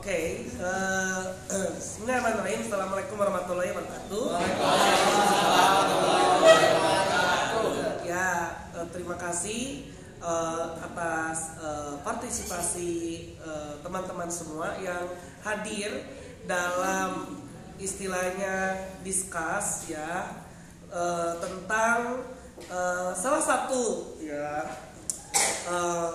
Oke, eh, Bismillahirrahmanirrahim. Assalamualaikum warahmatullahi wabarakatuh. Ya, eh, terima kasih eh, atas eh, partisipasi eh, teman-teman semua yang hadir dalam istilahnya discuss ya eh, tentang eh, salah satu ya eh,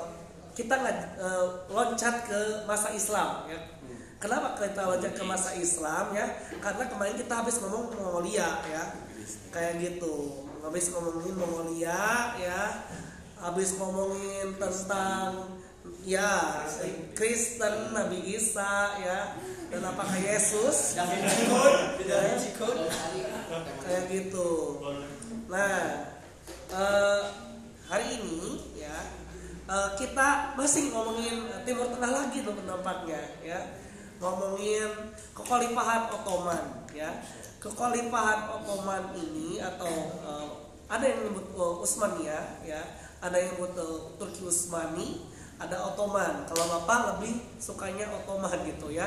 kita nggak eh, loncat ke masa Islam ya. Kenapa kita loncat ke masa Islam ya? Karena kemarin kita habis ngomong Mongolia ya, kayak gitu. Habis ngomongin Mongolia ya, habis ngomongin tentang ya Kristen, Nabi Isa ya, dan apakah Yesus? Kayak gitu. Nah, eh, hari ini ya eh, kita masih ngomongin Timur Tengah lagi tuh nampaknya ya, ngomongin kekhalifahan Ottoman ya. Kekhalifahan Ottoman ini atau eh, ada yang menyebut eh, Utsmania ya, ada yang menyebut eh, Turki Utsmani, ada Ottoman. Kalau Bapak lebih sukanya Ottoman gitu ya.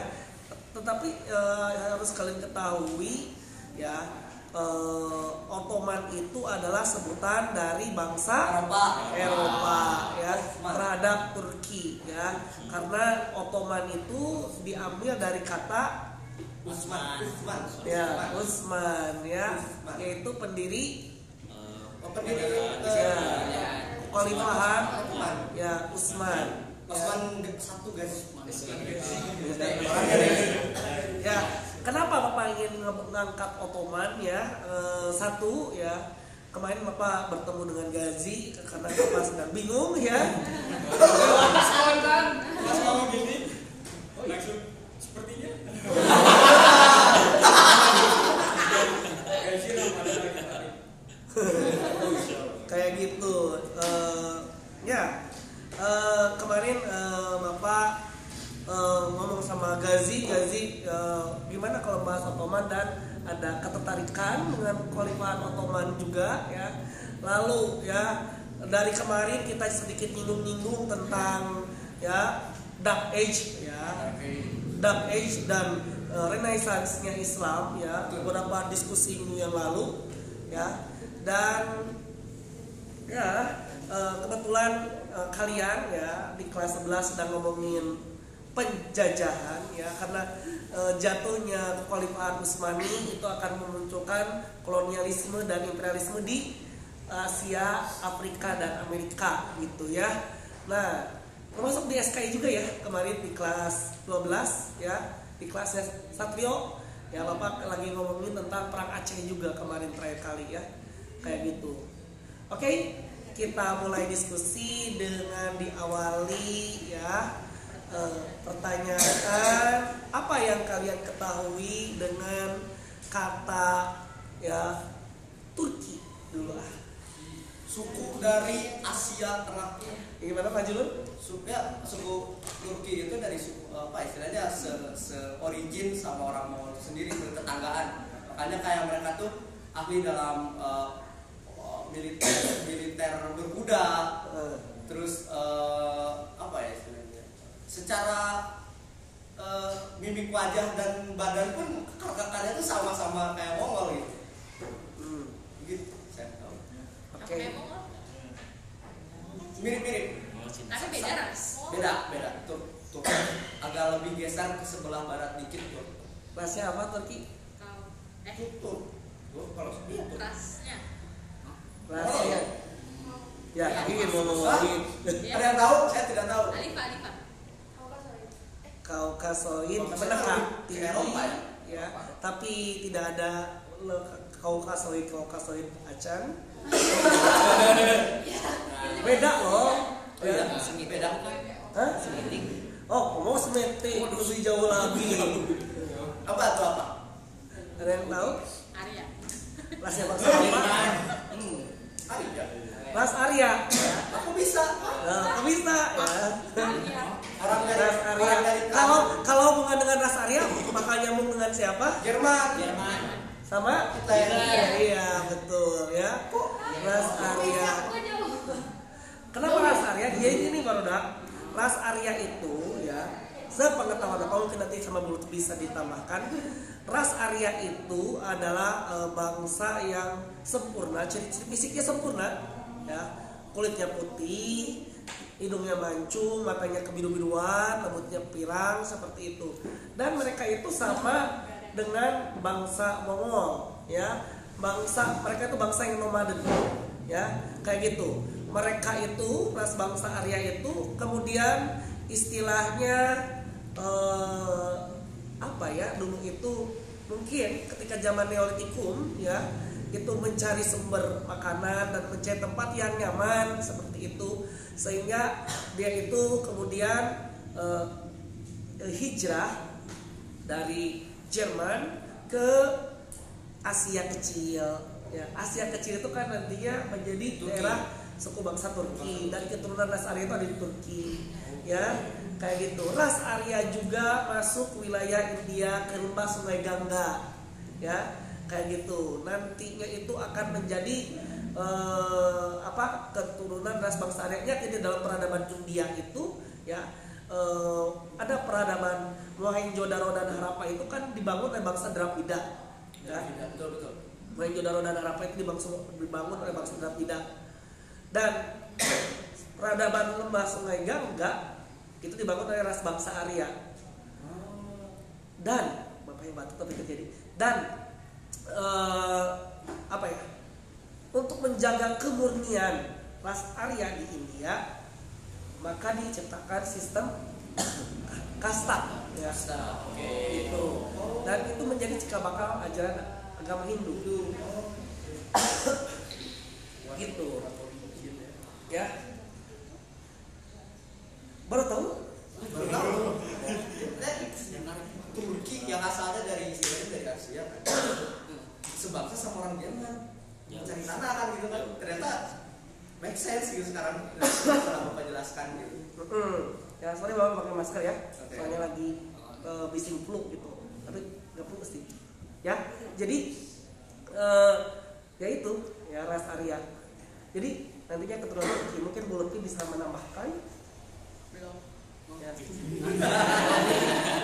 Tetapi yang harus kalian ketahui ya eh, Ottoman itu adalah sebutan dari bangsa Eropa. Eropa ya terhadap Turki ya karena Ottoman itu diambil dari kata Usman. Usman. ya Utsman ya yaitu pendiri Oh, pendiri ya eh, Usman. ya ya. Usman ge- satu guys. ya kenapa bapak ingin mengangkat Ottoman ya? Eh, satu ya kemarin bapak bertemu dengan Gazi karena bapak sedang bingung ya. Kalau gini, langsung sepertinya. Kayak siram ada lagi tadi. kayak gitu Eh, ya eh, kemarin eh, bapak eh, ngomong sama Gazi Gazi eh, gimana kalau bahas Ottoman dan ada ketertarikan dengan Khalifahan Ottoman juga ya. Lalu ya dari kemarin kita sedikit nyinggung-nyinggung tentang ya Dark Age ya. Dark Age. Dan uh, Renaissance-nya Islam ya beberapa diskusi minggu yang lalu ya. Dan ya eh, kebetulan eh, kalian ya di kelas 11 sedang ngomongin penjajahan ya karena eh, jatuhnya kekhalifahan Utsmani itu akan memunculkan kolonialisme dan imperialisme di Asia, Afrika dan Amerika gitu ya. Nah, termasuk di SKI juga ya kemarin di kelas 12 ya di kelas Satrio ya Bapak lagi ngomongin tentang perang Aceh juga kemarin terakhir kali ya kayak gitu. Oke, kita mulai diskusi dengan diawali ya eh, pertanyaan apa yang kalian ketahui dengan kata ya Turki dulu ah. Suku dari Asia Tengah. Gimana Pak Julun? Suku ya, suku Turki itu dari suku apa istilahnya se, se origin sama orang Mongol sendiri bertetanggaan. Makanya kayak mereka tuh ahli dalam eh, militer militer berkuda, terus eh, apa ya istilahnya secara eh, mimik wajah dan badan pun kakak-kakaknya tuh sama-sama kayak Mongol gitu. Hmm, gitu saya tahu. Oke. mirip-mirip. Tapi beda ras. beda beda. Tuh tuh. Agak lebih geser ke sebelah barat dikit tuh. Rasnya apa Turki? Eh. Tuh tuh tuh kalau iya tuh rasnya. Rasnya. Ya, ingin ngomong Hah? lagi. ada yang tahu? Saya tidak tahu. Alifa Alifa. Kaukasoid menengah di Eropa ya? ya, tapi tidak ada Kaukasoid Kaukasoid acan. Beda loh. oh iya Ya. beda Hah? Oh, mau semetik lebih jauh lagi. apa tuh apa Ada yang tahu? Arya. Apa? hmm ah iya Ras Arya. Ya. aku bisa Nah, kok bisa ya? Orang dari Ras Arya. orang dari Kalau kalau hubungan dengan Ras Arya, maka nyambung dengan siapa? Jerman Jerman Sama? Hitler. Iya, betul ya. Ras Arya. Kok? Kenapa ras Arya? Dia ini nih baru ras Arya itu ya sepengetahuan apa mungkin nanti sama mulut bisa ditambahkan ras Arya itu adalah eh, bangsa yang sempurna ciri-ciri fisiknya sempurna ya kulitnya putih hidungnya mancung matanya kebiru-biruan rambutnya pirang seperti itu. Dan mereka itu sama dengan bangsa Mongol ya. Bangsa mereka itu bangsa yang nomaden ya. Kayak gitu. Mereka itu ras bangsa Arya itu kemudian istilahnya eh, apa ya dulu itu mungkin ketika zaman Neolitikum ya itu mencari sumber makanan dan mencari tempat yang nyaman seperti itu. Sehingga dia itu kemudian eh, hijrah dari Jerman ke Asia kecil. Ya Asia kecil itu kan nantinya menjadi daerah suku bangsa Turki. Dari keturunan ras Arya itu ada di Turki. Ya kayak gitu. Ras Arya juga masuk wilayah India ke lembah Sungai Gangga. Ya kayak gitu. Nantinya itu akan menjadi eh, apa keturunan ras bangsa Arya ya jadi dalam peradaban India itu ya. Eh, ada peradaban Mohenjo-daro dan Harappa itu kan dibangun oleh bangsa Dravida ya. Betul betul. Mohenjo-daro dan Harappa itu dibangun, dibangun oleh bangsa Dravida dan peradaban lembah Sungai Gangga itu dibangun oleh ras bangsa Arya. Dan bapak batuk tapi terjadi dan eh, apa ya? Untuk menjaga kemurnian ras Arya di India maka diciptakan sistem kasta. Ya Kasta, oke. itu dan itu menjadi cikal bakal ajaran agama Hindu. Gitu. Ya. Baru tahu? Baru tahu. Turki yang asalnya dari dari Asia. kan sebangsa sama orang Jerman. Mencari tanah kan gitu kan. Ternyata make sense gitu sekarang. Setelah bapak jelaskan gitu. Mm-mm. ya sorry bapak pakai masker ya. Oke. soalnya lagi eh, bising flu gitu. Tapi nggak flu pasti ya jadi eh, ya itu ya ras Arya. Jadi nantinya keturunan Turki mungkin Bu Lutfi bisa menambahkan? Belum. Ya.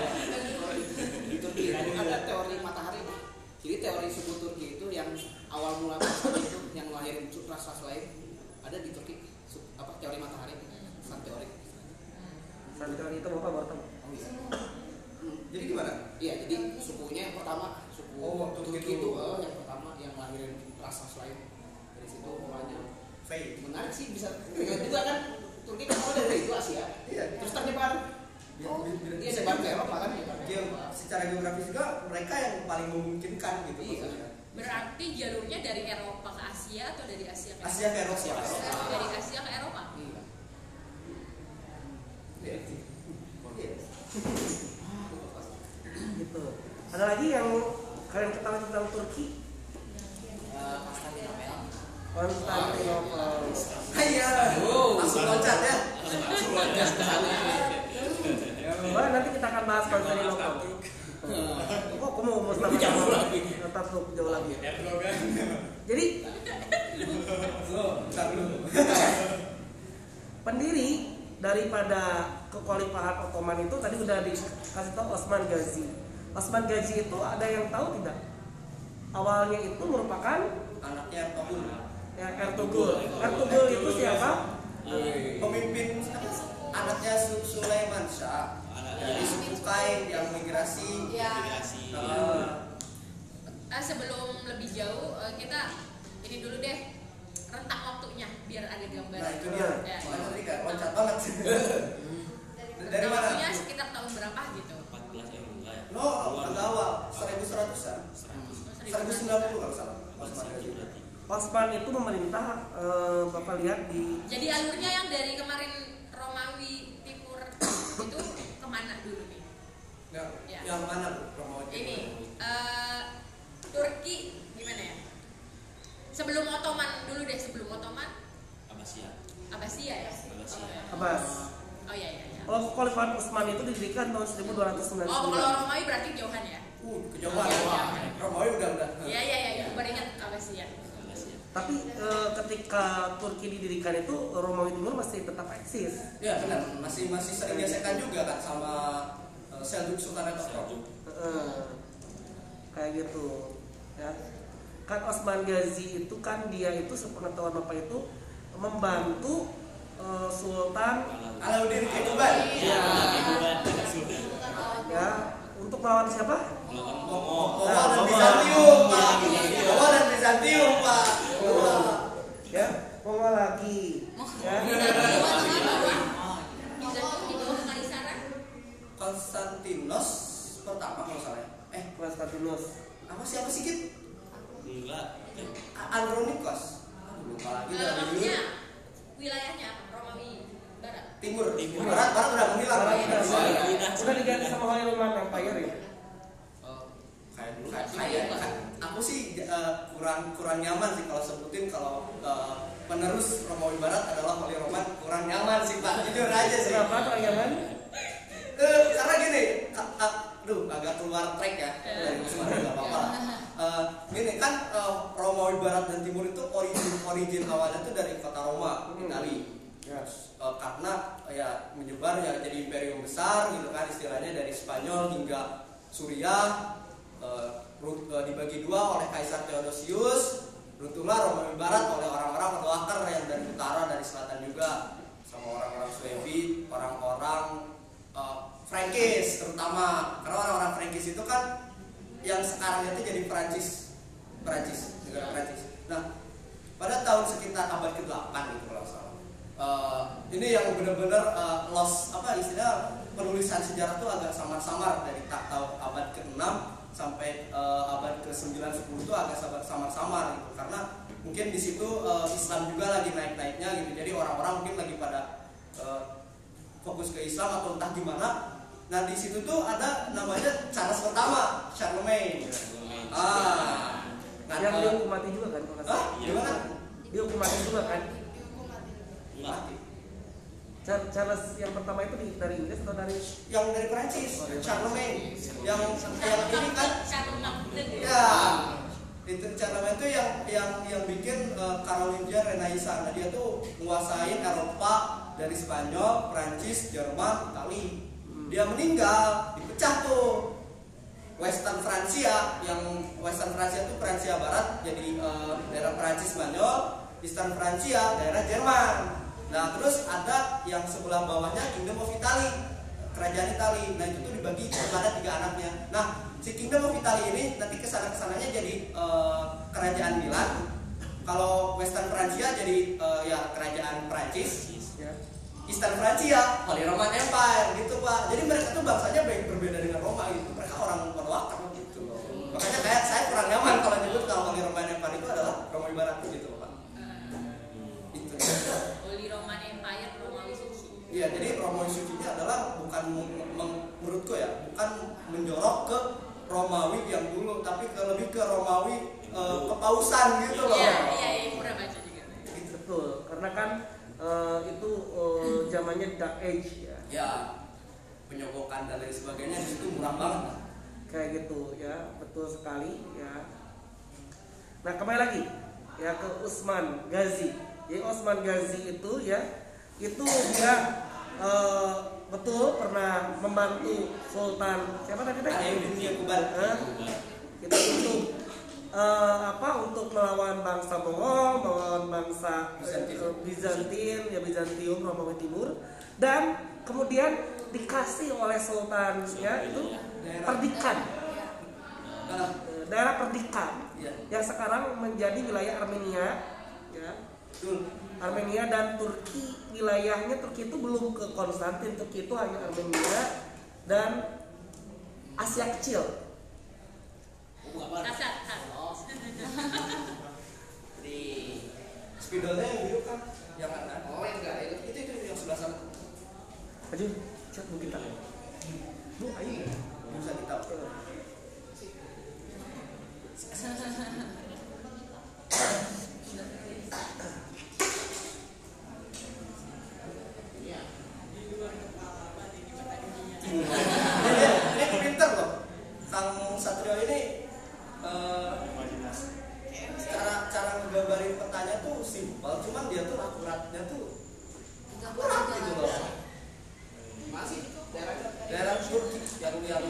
itu memerintah eh, Bapak lihat di jadi alurnya yang dari kemarin Romawi Timur itu ke mana dulu nih Yang, Ya. yang mana Bu? Romawi Timur? ini eh, Turki gimana ya sebelum Ottoman dulu deh sebelum Ottoman Abbasiyah Abbasiyah ya Abbasiyah. Abbas. oh iya iya iya Oh, Utsman itu didirikan tahun 1299. oh kalau Romawi berarti jauhan ya uh kejauhan Iya, iya. Romawi udah udah iya iya iya ya, baru ingat Abbasiyah Abbasiyah. Tapi eh, ketika Turki didirikan itu Romawi Timur masih tetap eksis. ya benar masih masih sering gesekan juga kan sama Seljuk Sultanate of Rome. Seljuk. Heeh. kayak gitu ya kan Osman Ghazi itu kan dia itu sepengetahuan bapak itu membantu eh, Sultan Alauddin Kekuban. ya ya untuk melawan siapa Mongol dan Bizantium, Pak. Mongol dan Bizantium, Pak. Ya Mongol lagi ya. Konstantinos pertama kalau salah. ya. Eh, Konstantinus apa siapa sih Kit? Enggak. Andronikos. Aduh, lupa lagi dari wilayahnya apa? Romawi Barat. Timur. Timur. Barat, barat udah menghilang. Udah Iya. Diganti sama Holy Roman Empire ya kayak kayak kayak- kayak- aku sih eh, kurang kurang nyaman sih kalau sebutin kalau eh, penerus Romawi Barat adalah Holy Roman kurang nyaman sih Pak. Jujur aja sih. Kenapa Pak Yaman Eh, karena gini aduh agak keluar track ya. Dari Usman nggak apa-apa lah. Eh, gini kan Romawi Barat dan Timur itu origin origin awalnya tuh dari kota Roma Hmm. Itali ya Eh, karena ya menyebar ya jadi imperium besar gitu kan istilahnya dari Spanyol hingga Suriah dibagi dua oleh Kaisar Theodosius runtuhlah Romawi Barat oleh orang-orang Loaker yang dari utara dari selatan juga sama orang-orang Suebi orang-orang eh, Frankis terutama. Karena orang-orang Frankis itu kan yang sekarang itu jadi Perancis Perancis negara Perancis. Nah pada tahun sekitar abad ke-8 gitu kalau salah. Eh, ini yang benar-benar eh, loss apa istilah penulisan sejarah itu agak samar-samar dari tak tahu abad ke-6 sampai eh, abad ke-9 10 itu agak samar- samar-samar gitu. Karena mungkin di situ eh, Islam juga lagi naik-naiknya gitu. Jadi orang-orang mungkin lagi pada eh, fokus ke Islam atau entah gimana. Nah di situ tuh ada namanya Charles pertama Charlemagne. Ah. Nah, yang dia hukum mati juga kan Hah? Gimana? dia hukum mati juga kan? Enggak. Char- Charles yang pertama itu di- dari Inggris atau dari yang dari Prancis, Oh, dari Charlemagne, yang yang ini kan, Charlemagne. ya itu Charlemagne itu yang yang yang bikin uh, Carolingian Renaissance. Nah, dia tuh menguasai Eropa dari Spanyol, Prancis, Jerman, Itali. Dia meninggal, dipecah tuh. Western Francia, yang Western Francia itu Francia Barat, jadi uh, daerah Prancis Spanyol, Eastern Francia, daerah Jerman. Nah, terus ada yang sebelah bawahnya Kingdom of Italy, kerajaan Italia. Nah, itu tuh dibagi kepada tiga anaknya. Nah, si Kingdom of Italy ini nanti ke sana ke sananya jadi eh, kerajaan Milan. Kalau Western Francia jadi eh, ya kerajaan Prancis. ya Eastern Francia, Holy Roman Empire gitu pak. Jadi mereka tuh bangsanya baik berbeda dengan Roma gitu. Mereka orang berwakar gitu loh. Makanya kayak saya kurang nyaman kalau nyebut kalau Holy Roman Empire itu adalah Romawi Barat gitu bukan menjorok ke Romawi yang dulu, tapi ke lebih ke Romawi eh, kepausan gitu loh. Iya, iya, iya, pernah baca juga. betul karena kan eh, itu eh, zamannya Dark Age ya Ya, penyogokan dan lain sebagainya di situ murah banget. lah. kayak gitu ya betul sekali ya nah kembali lagi ya ke Usman Ghazi jadi Usman Ghazi itu ya itu dia eh, betul pernah membantu Sultan. Siapa tadi teh? Alauddin Yakuban. Eh, itu untuk eh, apa untuk melawan bangsa Mongol, melawan bangsa Bizantin. eh, Bizantin, ya Bizantium Romawi Timur. Dan kemudian dikasih oleh Sultan ya itu Perdikan, Nah, eh, daerah Perdikan. Iya. yang sekarang menjadi wilayah Armenia ya. Armenia dan Turki wilayahnya Turki itu belum ke Konstantin Turki itu hanya Armenia dan Asia kecil Kasat, kas. di Spidolnya yang biru kan, yang mana? oh yang enggak itu Itu itu yang sebelah sana. Aduh, cek bu kita. Bu, ayo. Bisa kita. Ini, ini pinter loh. Kang Satrio ini uh, cara cara ngegambarin petanya tuh simpel cuman dia tuh akuratnya tuh akurat gitu loh. Masih daerah daerah yang yang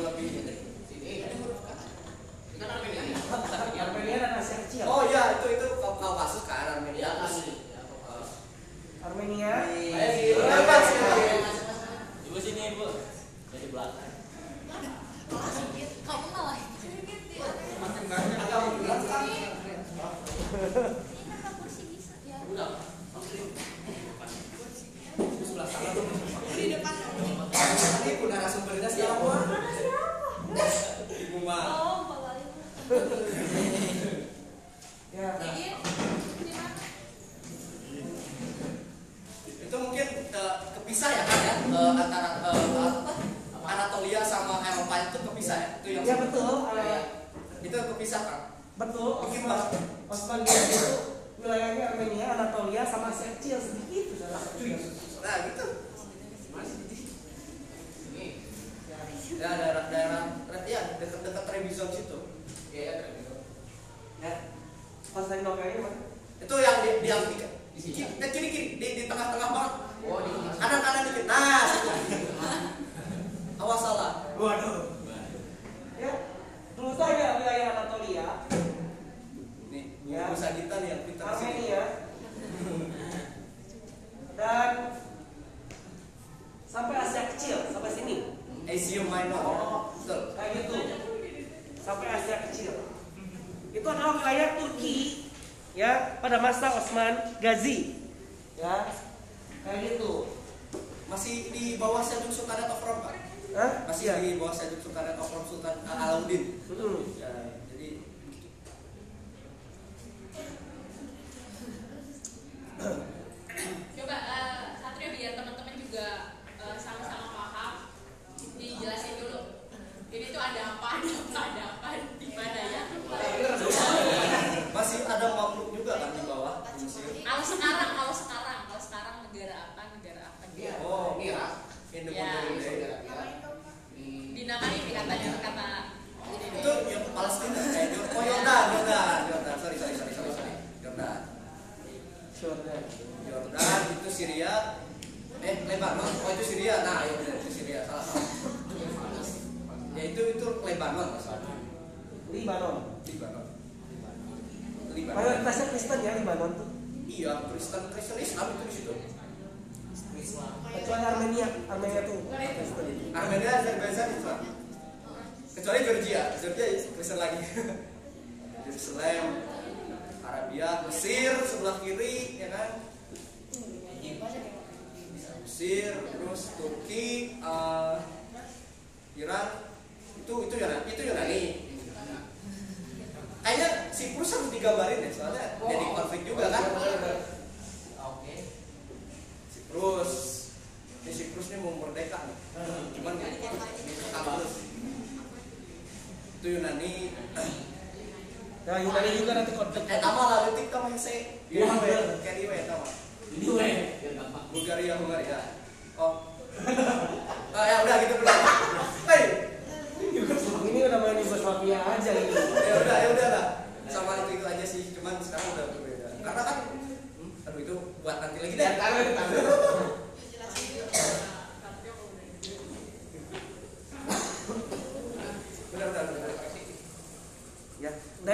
Uh.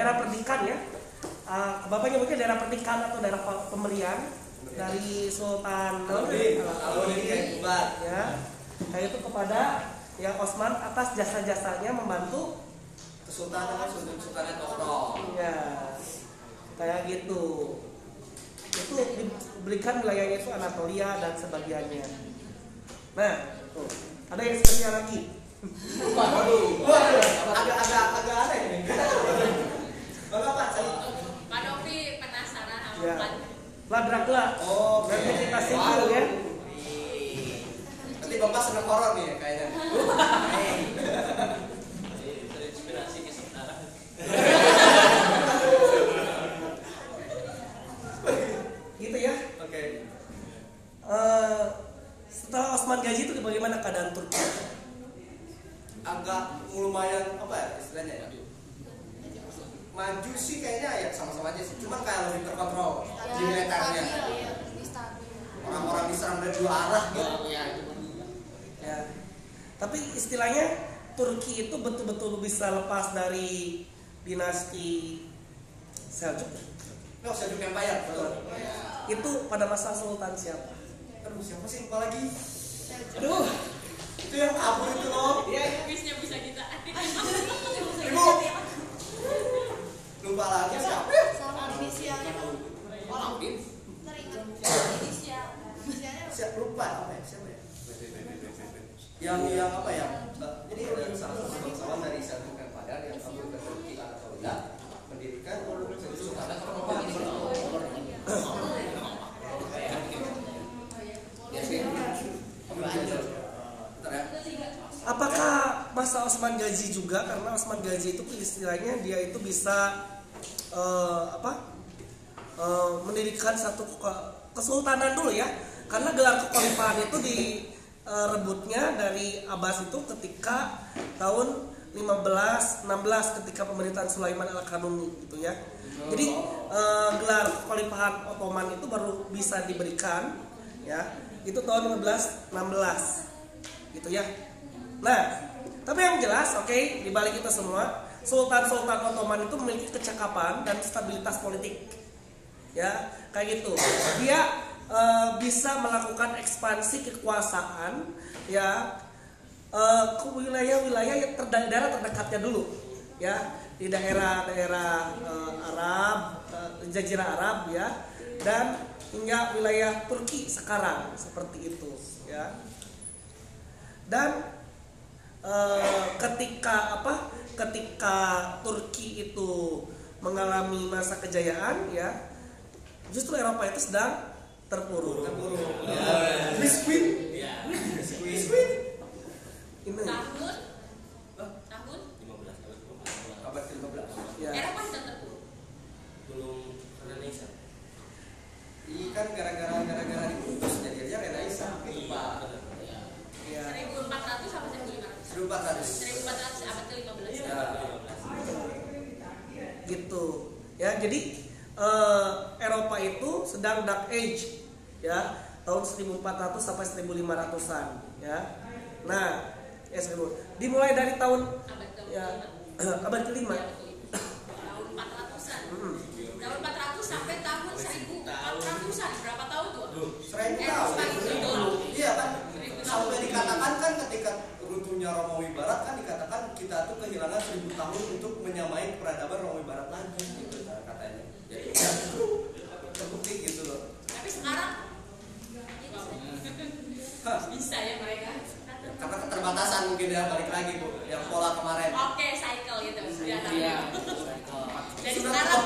daerah pernikahan ya. Uh, bapaknya mungkin daerah pernikahan atau daerah pemberian dari Sultan Alauddin ya. Nah, itu kepada yang Osman atas jasa-jasanya membantu Kesultanan Sultan Oknok ya kayak gitu. Itu diberikan wilayahnya itu Anatolia dan sebagiannya. Nah tuh ada yang spesial lagi? Waduh, agak agak agak aneh ini. Bapak apa cari? Pak Novi penasaran sama ya. Labrakla. Oh, berarti kita single ya. Nanti Bapak senang horor nih ya kayaknya. Terinspirasi ke sementara. gitu ya. Oke. Eh, setelah Osman Gaji itu bagaimana keadaan Turki? Agak lumayan apa ya istilahnya ya? maju sih kayaknya ya sama-sama aja sih cuman kayak lebih terkontrol ya, di militernya iya, orang-orang bisa dari dua arah gitu ya, ya. tapi istilahnya Turki itu betul-betul bisa lepas dari dinasti Seljuk no, Seljuk Empire betul ya. itu pada masa Sultan siapa? Aduh siapa sih lupa lagi? Aduh itu yang abu itu loh. Iya, bisnya bisa kita. Ibu. Lupa lagi siapa? sama inisialnya kan orang din teringat inisial inisialnya Siapa lupa apa ya? Siapa ya? Yang yang apa ya? Jadi ada salah satu bangsawan dari Seljuk Empire yang kabur ke Turki Anatolia mendirikan Sultanat Romawi. ya sih Bentar ya. apakah masa Osman Gazi juga karena Osman Gazi itu istilahnya dia itu bisa eh, apa eh, mendirikan satu ke- kesultanan dulu ya. Karena gelar kekhalifahan itu direbutnya dari Abbas itu ketika tahun 15 16 ketika pemerintahan Sulaiman al Kanuni gitu ya. Jadi eh, gelar kekhalifahan Ottoman itu baru bisa diberikan ya. Itu tahun 15 16 gitu ya. Nah, tapi yang jelas, oke, di balik itu semua, Sultan-Sultan Ottoman itu memiliki kecakapan dan stabilitas politik, ya, kayak gitu. Dia eh, bisa melakukan ekspansi kekuasaan, ya, eh, ke wilayah-wilayah yang terda- daerah terdekatnya dulu, ya, di daerah-daerah eh, Arab, eh, Jazirah Arab, ya, dan hingga wilayah Turki sekarang seperti itu, ya. Dan Eh, ketika apa ketika Turki itu mengalami masa kejayaan ya justru Eropa itu sedang terpuruk Biskuit. Iya. Biskuit. ini Tahun tahun 15 tahun. Abad ke-15. ya Eropa sedang terpuruk. Belum Indonesia. Ini kan gara-gara gara-gara diputus jadinya Renaissance Pak. ya 1400 sampai 1500. 1400. 1400 abad ke-15. Ya. gitu ya jadi eh, Eropa itu sedang dark age ya tahun 1400 sampai 1500-an ya nah ya 1000 dimulai dari tahun Abad ke-15. ya abad kelima Ya, betul. Tahun 400-an. Mm. Tahun 400 sampai tahun 1400-an. Berapa tahun tuh? Seribu Eh, tahun. Iya kan? Seribu. Sampai dikatakan kan ketika runtuhnya Romawi Barat kan dikatakan kita tuh kehilangan seribu tahun untuk menyamai peradaban Romawi Barat lagi gitu kan katanya. Jadi ya, terbukti gitu loh. Tapi sekarang Hah, bisa ya mereka. Karena keterbatasan mungkin ya balik lagi bu, yang pola kemarin. Oke, cycle gitu. Sudah tahu. iya Jadi Sudah sekarang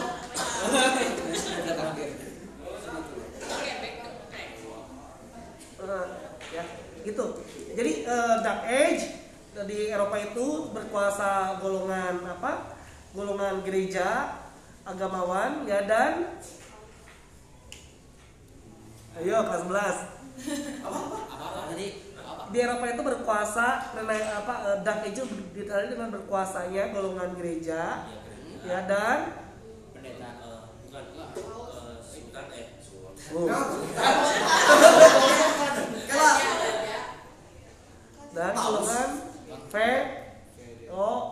udah terakhir Oke, back to track. Eh, ya gitu jadi eh, dark age di Eropa itu berkuasa golongan apa golongan gereja agamawan ya dan ayo kelas 11 apa apa tadi apa di Eropa itu berkuasa mengenai apa eh, dark age ditandai dengan berkuasanya golongan gereja ya dan pendeta Eh, bukan eh, sultan eh sultan. Ya, ya. dan golongan feodal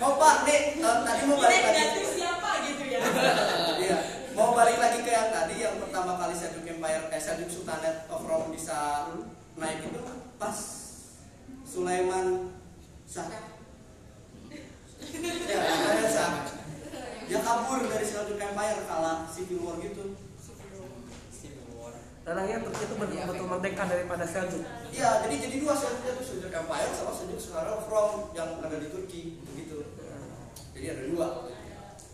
Mau Pak, eh, tadi mau balik lagi. gitu ya? Iya, mau balik lagi ke yang tadi yang pertama kali Seljuk Empire, eh Seljuk Sultanate of Rome bisa naik itu pas Sulaiman Shah. Ya, Sulaiman Shah. Dia kabur dari Seljuk Empire kalah civil war gitu. Akhirnya Turki itu betul-betul merdeka daripada Seljuk Iya, jadi jadi dua Seljuk itu Seljuk Empire sama Seljuk Sultanate of Rome yang ada di Turki begitu. Jadi ada dua.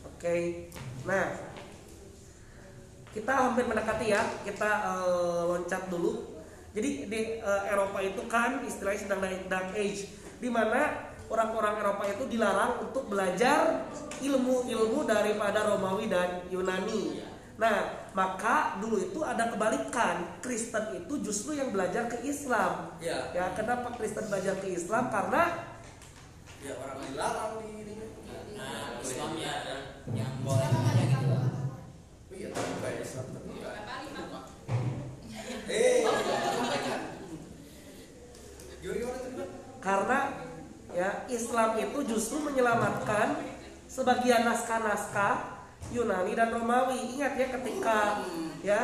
Oke, nah kita hampir mendekati ya, kita eh, loncat dulu. Jadi di eh, Eropa itu kan istilahnya sedang naik dark age, di mana orang-orang Eropa itu dilarang untuk belajar ilmu-ilmu daripada Romawi dan Yunani. Nah, maka dulu itu ada kebalikan. Kristen itu justru yang belajar ke Islam. Ya, ya kenapa Kristen belajar ke Islam? Karena ya orang dilarang di ini. Nah Islam ya yang boleh iya terbuka ya, Islam eh iya. karena ya Islam itu justru menyelamatkan sebagian naskah-naskah Yunani dan Romawi. Ingat ya ketika ya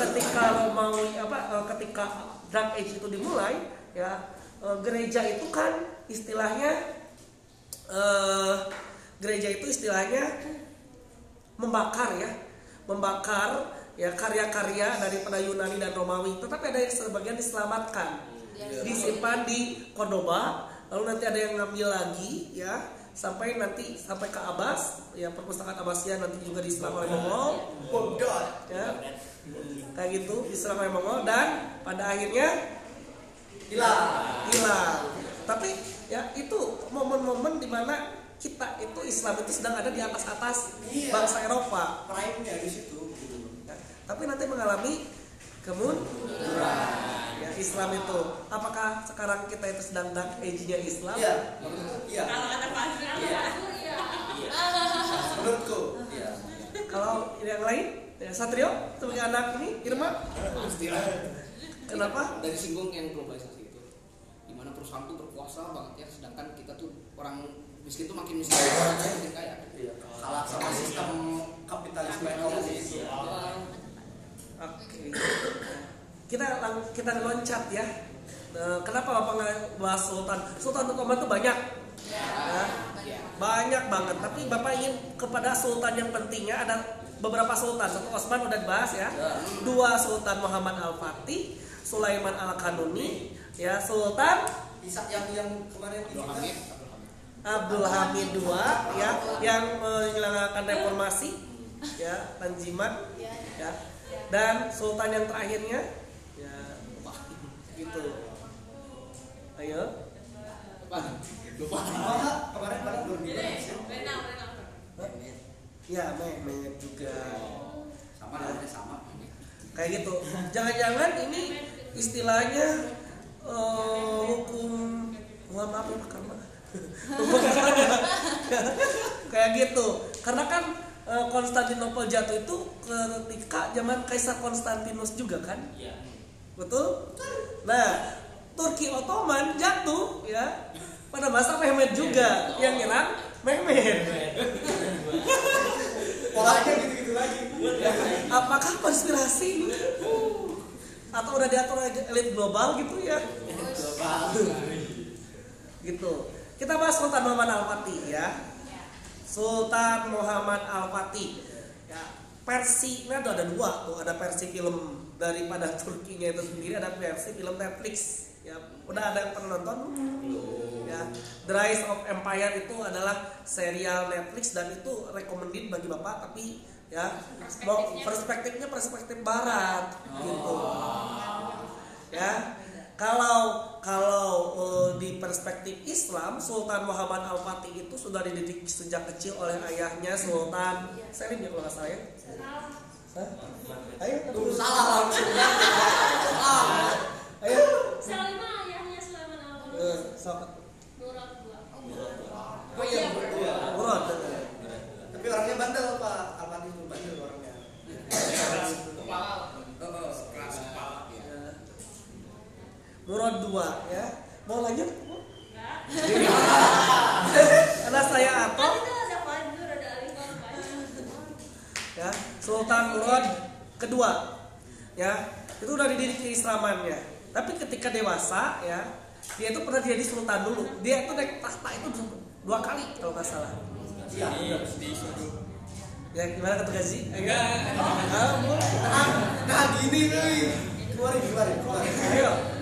ketika Romawi apa eh, ketika Dark Age itu dimulai ya eh, gereja itu kan istilahnya eh, gereja itu istilahnya membakar ya membakar ya karya-karya daripada Yunani dan Romawi. Tetapi ada yang sebagian diselamatkan. Disimpan di Cordoba lalu nanti ada yang ngambil lagi ya sampai nanti sampai ke Abbas ya perpustakaan Abbasiyah nanti juga diserang oleh Mongol Bodot. ya kayak gitu diserang oleh Mongol dan pada akhirnya Hilang. hilang tapi ya itu momen-momen di mana kita itu Islam itu sedang ada di atas atas Iya. bangsa Eropa Prime-nya di situ. gitu. Ya, tapi nanti mengalami kemunduran ya Islam itu apakah sekarang kita itu sedang dark age-nya Islam Iya. Iya. Kalau kata Pak iya. Menurutku. Iya. kalau yang lain ya Satrio sebagai anak ini Irma pastilah kenapa dari singgung yang globalisasi itu di mana perusahaan tuh berkuasa banget ya sedangkan kita tuh orang miskin tuh makin miskin orang kaya makin kaya Iya. Kalah sama sistem kapitalisme ekonomi Oke. Kita lang- kita loncat ya. Eh, kenapa Bapak nggak bahas Sultan? Sultan Ottoman itu banyak. Ya. Banyak banget. Tapi Bapak ingin kepada Sultan yang pentingnya ada beberapa Sultan. Satu Osman udah dibahas ya. Dua Sultan Muhammad Al Fatih, Sulaiman Al Kanuni, ya Sultan Bisa yang yang kemarin Abdul kita- Hamid Abdul Hamid II ya yang menyelenggarakan reformasi ya Tanzimat ya dan sultan yang terakhirnya ya gitu. Ayo. Apa? Lupa. Oh, kemarin kemarin belum dibahas ya. Ya Mehmet. Juga. Sama namanya sama. kayak gitu. Jangan-jangan ini istilahnya eh, hukum mohon maaf ya Karma Hukum kayak gitu. Karena kan Konstantinopel jatuh itu ketika zaman Kaisar Konstantinus juga kan? Iya. betul? Nah Turki Ottoman jatuh ya. Pada masa Mehmet juga yang nyerang Mehmet Polanya gitu-gitu lagi. apakah konspirasi? Atau udah diatur elit global gitu ya? Gitu. Kita bahas Sultan Muhammad Al Fatih ya Sultan Muhammad Al Fatih ya versinya tuh ada dua tuh. Ada versi film daripada Turkinya itu sendiri ada versi film Netflix. Ya udah ada yang pernah nonton ya The Rise of Empire itu adalah serial Netflix dan itu recommended bagi bapak tapi ya mau perspektifnya? perspektif barat gitu. Ya kalau kalau eh, di perspektif Islam Sultan Muhammad Al Fatih itu sudah dididik sejak kecil oleh ayahnya Sultan Selim ya kalau nggak salah ya? Hah? ayo Tuh salah langsung. ayo. Selama ayahnya Sulaiman Al Eh, sok Murad dua. Oh iya. Murad. Tapi orangnya bandel Pak. Alpati itu bandel orangnya. kepala Heeh. keras kepala Ya. Murad dua ya. Mau lanjut? Enggak. karena saya apa? Itu ada Fajr, ada Alif ya Sultan Murad kedua ya. Itu udah dididik keislamannya tapi ketika dewasa ya dia itu pernah jadi sultan dulu. Dia itu naik tahta itu dua kali kalau nggak salah. Iya. ya gimana kata Gazi enggak. Nah, gini nih. Keluarin, keluarin, keluarin. ayo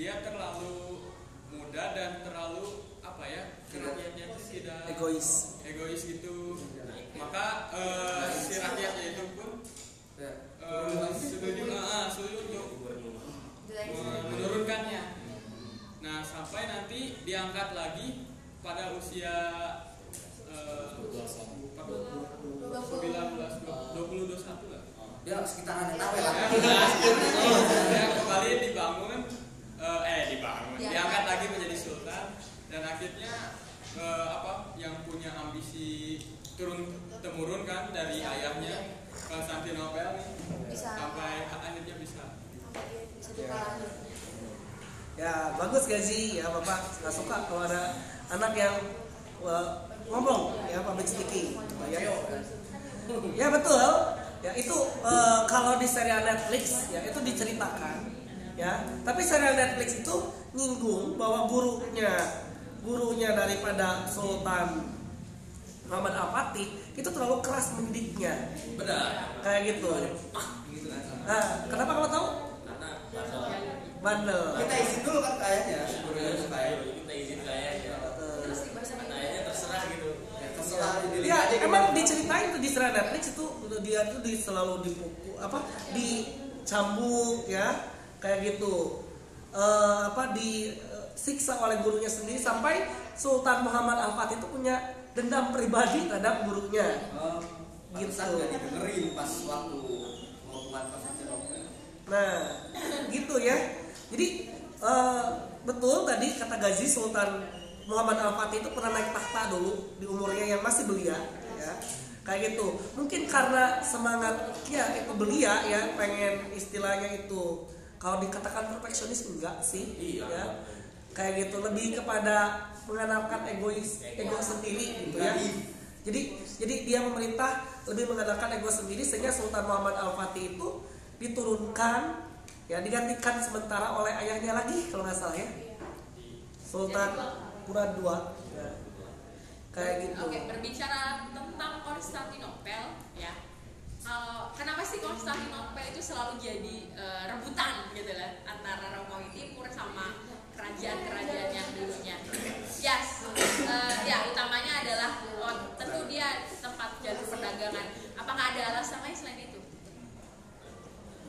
dia terlalu muda dan terlalu apa ya rakyatnya itu tidak egois egois gitu maka eh, si rakyatnya itu pun Ya. eh, setuju ah, setuju untuk menurunkannya nah sampai nanti diangkat lagi pada usia eh, 19 20 21 lah. Ya sekitaran tahu lah. Ya, kembali dibangun eh, eh dibangun Diangkat. diangkat lagi menjadi sultan dan akhirnya eh, apa yang punya ambisi turun temurun kan dari ayahnya Konstantinopel nih Bisa. sampai akhirnya bisa Sampai dia bisa dikalahin. Ya bagus gaji ya bapak nggak suka kalau ada anak yang eh, ngomong ya public speaking. Ya, ya betul. Ya itu eh, kalau di serial Netflix ya itu diceritakan ya. Tapi serial Netflix itu nyinggung bahwa gurunya gurunya daripada Sultan Muhammad Al-Fatih itu terlalu keras mendidiknya. Benar. Kayak gitu. Nah, kenapa kamu tahu? karena Bandel. Kita izin dulu kan kayaknya sebelumnya supaya kita izin kayaknya. Eh, kayaknya terserah gitu. Ya, terserah Ya, emang diceritain tuh di serial Netflix itu dia tuh di selalu dipukul apa dicambuk ya kayak gitu. Eh, apa disiksa oleh gurunya sendiri sampai Sultan Muhammad Al Fatih itu punya dendam pribadi terhadap gurunya. Oh, Gitu. didengerin pas waktu. Nah, gitu ya. Jadi eh, betul tadi kata Gazi Sultan Muhammad Al Fatih itu pernah naik tahta dulu di umurnya yang masih belia, ya. Kayak gitu. Mungkin karena semangat ya itu belia ya, pengen istilahnya itu kalau dikatakan perfeksionis enggak sih, Iya. ya. Kayak gitu lebih kepada mengandalkan egois ego sendiri gitu ya. Jadi jadi dia memerintah lebih mengandalkan ego sendiri sehingga Sultan Muhammad Al Fatih itu diturunkan ya digantikan sementara oleh ayahnya lagi kalau nggak salah ya Sultan Murad II Ya. kayak gitu Oke, berbicara tentang Konstantinopel, ya. Kalau kenapa sih Konstantinopel itu selalu jadi eh, rebutan gitu lah antara Romawi Timur sama kerajaan-kerajaan yang dulunya. Yes, eh, ya utamanya adalah oh, tentu dia tempat jalur perdagangan. Apakah ada alasan lain selain itu?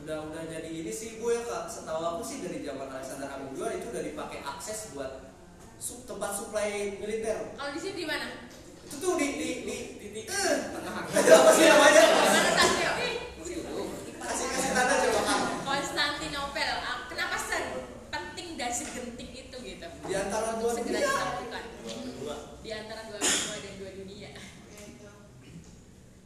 Udah udah jadi ini sih gue kak setahu aku sih dari zaman Alexander Hamilton itu udah dipakai akses buat su- tempat suplai militer. Kalau di sini di mana? Itu tuh di di di di, di eh, apa sih namanya? Kasih kasih tanda coba. Konstantinopel. Ah, Kenapa penting dan segenting itu gitu? Di antara dua Segera dunia. ditaklukkan. dua di antara dua benua dan dua dunia.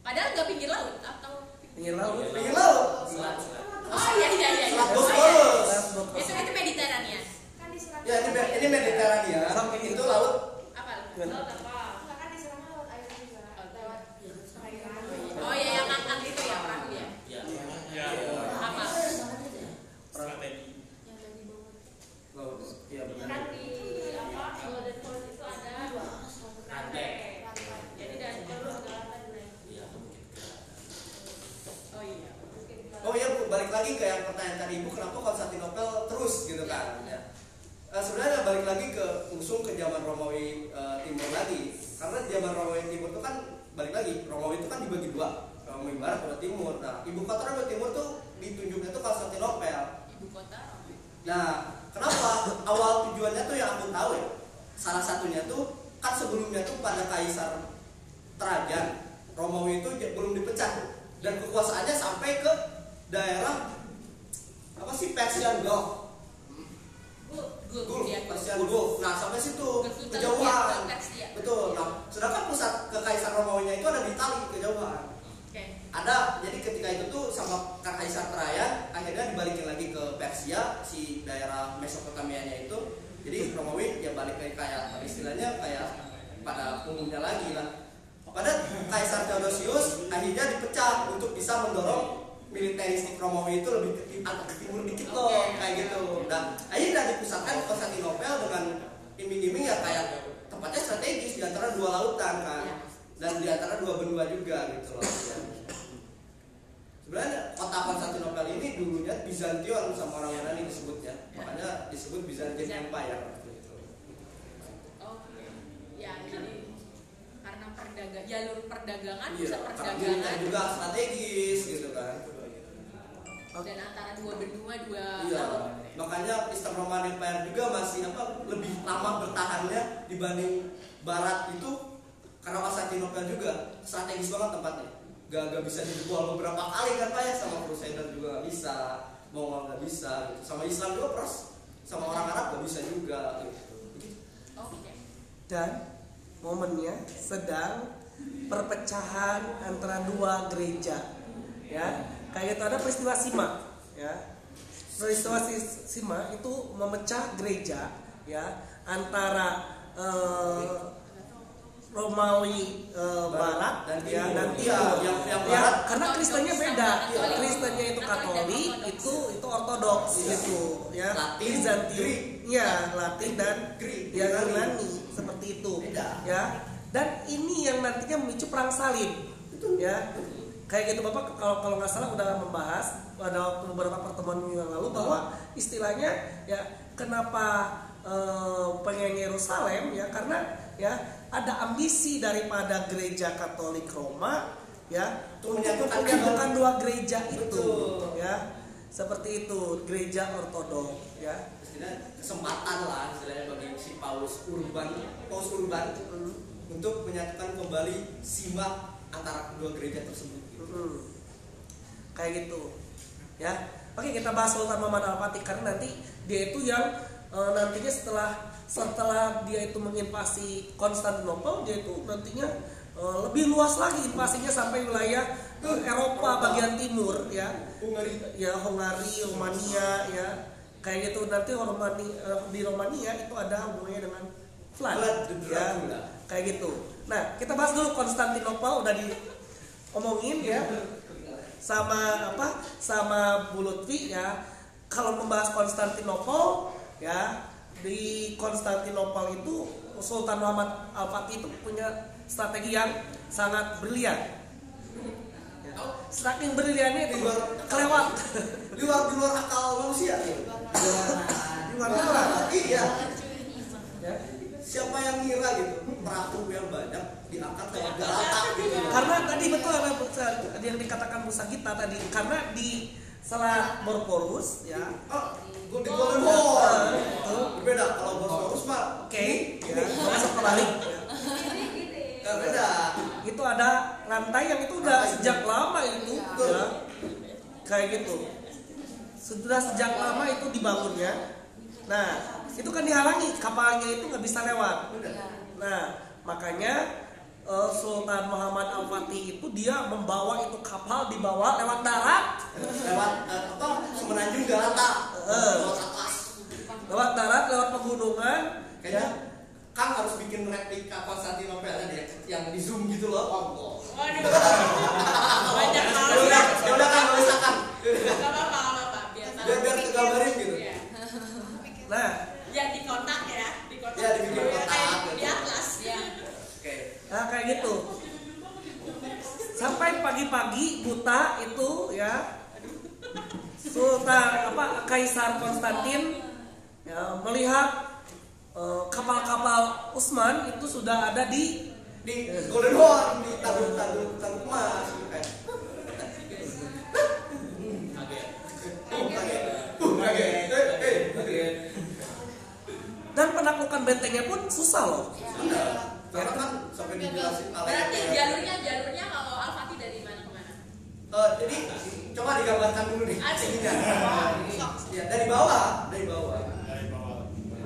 Padahal nggak pinggir laut atau pinggir laut Pinggir laut. selat selat oh iya iya iya. Selat Oh, Bosporus. iya. Itu itu Mediterania. Kan diserang. Ya ini ini Mediterania. Sampai Itu laut. Apa? Laut apa? Enggak kan diserangnya lewat air juga. Lewat perairan. Oh iya yang angkat itu ya perahu ya. ya ya Apa? strategi Yang tadi bangun. Laut. Iya benar. Kan di apa? Golden Coast itu ada rantai. Jadi dari jalur ke lantai dulu. ya mungkin Oh iya. Oh iya Bu, balik lagi ke yang pertanyaan tadi Ibu, kenapa Konstantinopel terus gitu kan? Ya. Eh, sebenarnya balik lagi ke langsung ke zaman Romawi eh, Timur lagi. Karena zaman Romawi Timur itu kan balik lagi, Romawi itu kan dibagi dua, Romawi Barat dan Timur. Nah, ibu kota Romawi Timur tuh ditunjuknya tuh Konstantinopel. Ibu kota. Nah, kenapa awal tujuannya tuh yang aku tahu ya? Salah satunya tuh kan sebelumnya tuh pada Kaisar Trajan, Romawi itu belum dipecah tuh. dan kekuasaannya sampai ke daerah apa sih Persian Gulf, Gulf. Dia Persian Gulf. Nah sampai situ kejauhan. Betul. Nah, sedangkan pusat kekaisaran Romawinya itu ada di Itali kejauhan. Ada jadi ketika itu tuh sama Kaisar Trajan akhirnya dibalikin lagi ke Persia si daerah Mesopotamianya itu. Jadi Romawi ya balik ke kayak istilahnya kayak pada umumnya lagi lah. Pada Kaisar Theodosius akhirnya dipecah untuk bisa mendorong militeristik Romawi itu lebih ke, ke timur dikit loh Oke. kayak gitu. Dan akhirnya dipusatkan Konstantinopel dengan iming-iming ya kayak tempatnya strategis di antara dua lautan kan. Dan di antara dua benua juga gitu loh. ya. Sebenarnya kota Konstantinopel ini dulunya Bizantion sama orang Yunani disebutnya. Makanya disebut Byzantine Empire. Oke. Ya, jadi karena perdagang jalur perdagangan Iya, militer perdagangan juga strategis gitu kan. dan antara dua benua dua Iya. Makanya Eastern Roman Empire juga masih apa lebih lama bertahannya dibanding Barat itu karena Konstantinopel juga strategis banget tempatnya gak, gak bisa dijual beberapa kali kan pak ya sama Crusader juga gak bisa Mongol gak bisa gitu. sama Islam juga pros sama orang Arab gak bisa juga gitu. Oke. dan momennya sedang perpecahan antara dua gereja ya kayak itu ada peristiwa Sima ya peristiwa Si- Sima itu memecah gereja ya antara eh, Romawi eh, Barat Dan ya Timur. dan Iya, Timur yang- yang ya Barat. karena Kristennya beda Iya. Kristennya itu Katolik itu itu Ortodoks Iya. gitu ya Latin, Bizantium Greek. ya Latin dan Greek, ya Yunani. Seperti itu Beda. ya dan ini yang nantinya memicu perang salib ya kayak gitu bapak kalau kalau nggak salah udah membahas pada waktu beberapa pertemuan minggu yang lalu bahwa istilahnya ya kenapa eh, pengen Yerusalem ya karena ya ada ambisi daripada gereja Katolik Roma ya Untuk menyatukan dua gereja itu Betul. ya seperti itu gereja ortodoks ya kesempatan lah istilahnya bagi si Paulus Urban Paulus Urban untuk menyatukan kembali simak antara kedua gereja tersebut gitu. Mm-mm. kayak gitu ya oke kita bahas Sultan Muhammad Al Fatih karena nanti dia itu yang eh, nantinya setelah setelah dia itu menginvasi Konstantinopel dia itu nantinya eh, lebih luas lagi invasinya sampai wilayah eh, Eropa bagian timur ya. Hungari. Ya Hungari Romania ya. Kayak gitu nanti Romani, eh, di Romania itu ada hubungannya dengan Vlad ya. kayak gitu. Nah kita bahas dulu Konstantinopel udah diomongin ya. Sama apa? Sama Bu Lutfi ya. Kalau membahas Konstantinopel ya di Konstantinopel itu Sultan Muhammad Al Fatih itu punya strategi yang sangat brilian ya. saking briliannya itu kelewat di luar di luar akal manusia gitu. di luar nalar. iya ya. siapa yang ngira gitu perahu yang banyak diangkat kayak galata gitu karena tadi betul apa yang dikatakan Musa kita tadi karena di selat Bosporus ya oh gue di Golden War Betul. berbeda kalau Bosporus mah oke ya, masuk kebalik ya. beda itu ada lantai yang itu udah sejak lama itu. Ya kayak gitu. Sudah sejak lama itu dibangunnya. Nah itu kan dihalangi. Kapalnya itu nggak bisa lewat. Nah makanya eh, Sultan Muhammad Al Fatih itu dia membawa itu kapal dibawa lewat darat. Lewat eh, apa semenanjung Galata Eh. lewat atas. Lewat darat lewat pegunungan. Kayaknya Kang harus bikin replika Konstantinopel tadi ya, yang di zoom gitu loh Allah Waduh. Banyak ya udah ya udah Kang nggak usah Kang Gak apa-apa, gak apa-apa. Biar. Biar- kegambarin gitu. Iya. nah Yang di kotak ya, di kotak. Iya, dibikin kotak, kayak gitu. Di atlas. Ya. oke Nah kayak gitu Sampai pagi-pagi buta itu ya Sultan apa Kaisar Konstantin ya, melihat eh, kapal-kapal Utsman itu sudah ada di di Golden War di tanduk tanduk tanduk emas eh Uh. Uh, dan penaklukan bentengnya pun susah loh. Benar. Karena kan sampai dijelasin Berarti jalurnya jalurnya kalau Al-Fatih dari mana ke mana? Eh, jadi coba digambarkan dulu nih. Ya, dari bawah, dari bawah.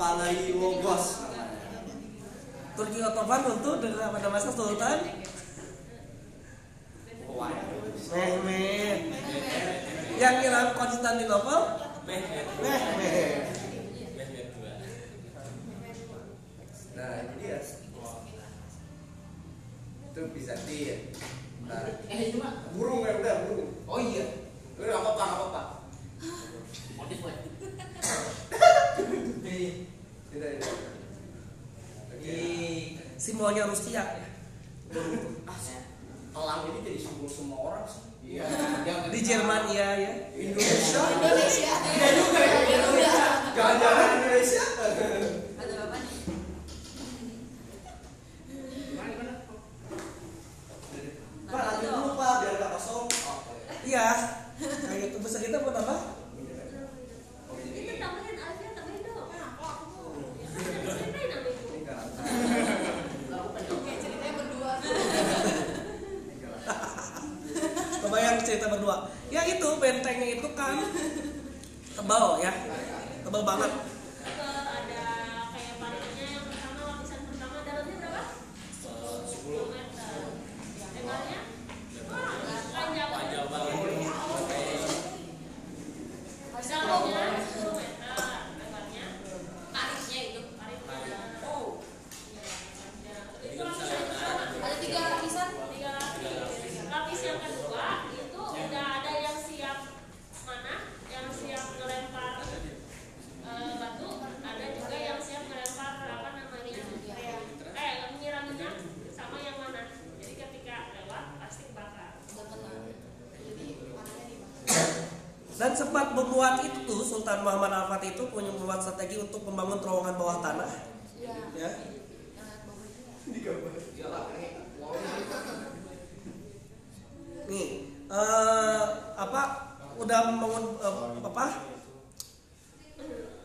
Palaiologos Turki Ottoman itu dengan pada masa Sultan. Mehmed. Yang hilang Konstantinopel Mehmed. Nah ini dia. Itu Nah, Eh itu mah. burung ya udah burung. Oh iya. Udah nggak apa-apa nggak apa-apa Motif gue. Simbolnya Rusia ya. Ah, elang ini jadi simbol semua orang sih. Iya. Jangan Di Jerman iya ya. Indonesia. Indonesia. Iya juga ya. Indonesia. Jangan-jangan Indonesia. Ada apa nih? Gimana gimana? Pak, lanjut dulu Pak, biar nggak kosong. Oke. Iya. Kayak gitu. Bisa kita buat apa? Itu tambahin aja, tambahin dong. Ceritain apa itu? Oke, ceritanya berdua. Kebayang cerita berdua. Ya itu bentengnya itu kan tebal ya. Tebal banget. Eh, ada kayak paritnya yang pertama lapisan pertama dalamnya berapa? 10 meter. Lebarnya? Wah, panjang. Panjang banget. Dalamnya 10 meter. Lebarnya? Paritnya itu, paritnya. Oh. Iya, panjang. Jadi Itu nggak bisa lapisan lihat pertama. Ada tiga lapisan. Tiga lapis. Lapis yang kedua itu udah ada yang siap mana? Yang siap ngelempar eh, batu, ada juga yang siap ngelempar apa namanya? Eh, menyiram minyak sama yang mana? Jadi ketika lewat pasti kebakar. Udah kena. Jadi panahnya di mana? Dan sempat membuat itu Sultan Muhammad Al-Fatih itu punya membuat strategi untuk membangun terowongan bawah tanah. Iya. Ya. Yang bagus. Iyalah, ini wallnya Nih, eh, apa? Udah membangun eh, apa?